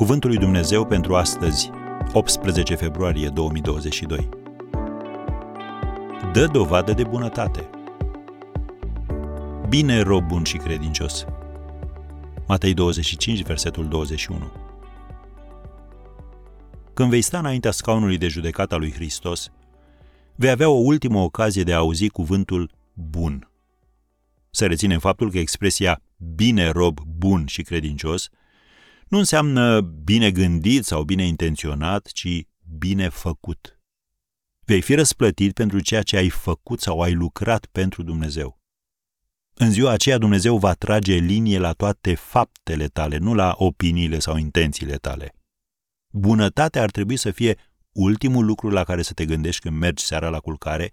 Cuvântul lui Dumnezeu pentru astăzi, 18 februarie 2022. Dă dovadă de bunătate. Bine, rob bun și credincios. Matei 25, versetul 21. Când vei sta înaintea scaunului de judecată al lui Hristos, vei avea o ultimă ocazie de a auzi cuvântul bun. Să reținem faptul că expresia bine rob bun și credincios nu înseamnă bine gândit sau bine intenționat, ci bine făcut. Vei fi răsplătit pentru ceea ce ai făcut sau ai lucrat pentru Dumnezeu. În ziua aceea Dumnezeu va trage linie la toate faptele tale, nu la opiniile sau intențiile tale. Bunătatea ar trebui să fie ultimul lucru la care să te gândești când mergi seara la culcare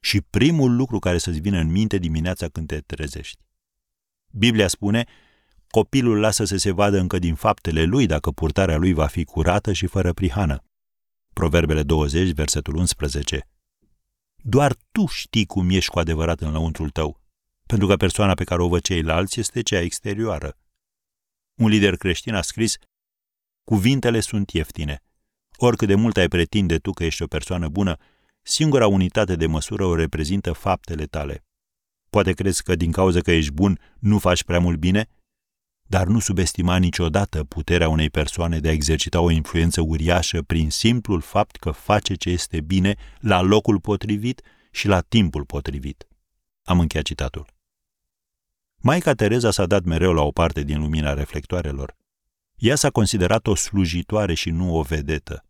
și primul lucru care să-ți vină în minte dimineața când te trezești. Biblia spune, copilul lasă să se vadă încă din faptele lui dacă purtarea lui va fi curată și fără prihană. Proverbele 20, versetul 11. Doar tu știi cum ești cu adevărat în lăuntrul tău, pentru că persoana pe care o văd ceilalți este cea exterioară. Un lider creștin a scris, Cuvintele sunt ieftine. Oricât de mult ai pretinde tu că ești o persoană bună, singura unitate de măsură o reprezintă faptele tale. Poate crezi că din cauza că ești bun nu faci prea mult bine, dar nu subestima niciodată puterea unei persoane de a exercita o influență uriașă prin simplul fapt că face ce este bine la locul potrivit și la timpul potrivit. Am încheiat citatul. Maica Tereza s-a dat mereu la o parte din lumina reflectoarelor. Ea s-a considerat o slujitoare și nu o vedetă.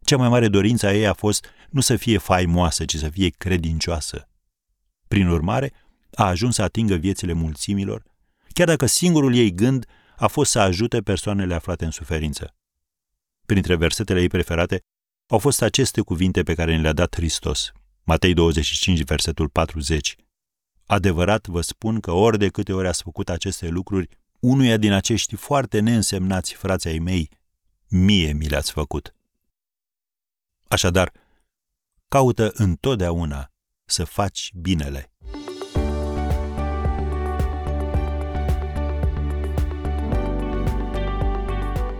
Cea mai mare dorință a ei a fost nu să fie faimoasă, ci să fie credincioasă. Prin urmare, a ajuns să atingă viețile mulțimilor, chiar dacă singurul ei gând a fost să ajute persoanele aflate în suferință. Printre versetele ei preferate au fost aceste cuvinte pe care ne le-a dat Hristos. Matei 25, versetul 40. Adevărat vă spun că ori de câte ori ați făcut aceste lucruri, unuia din acești foarte neînsemnați frații ai mei, mie mi le-ați făcut. Așadar, caută întotdeauna să faci binele.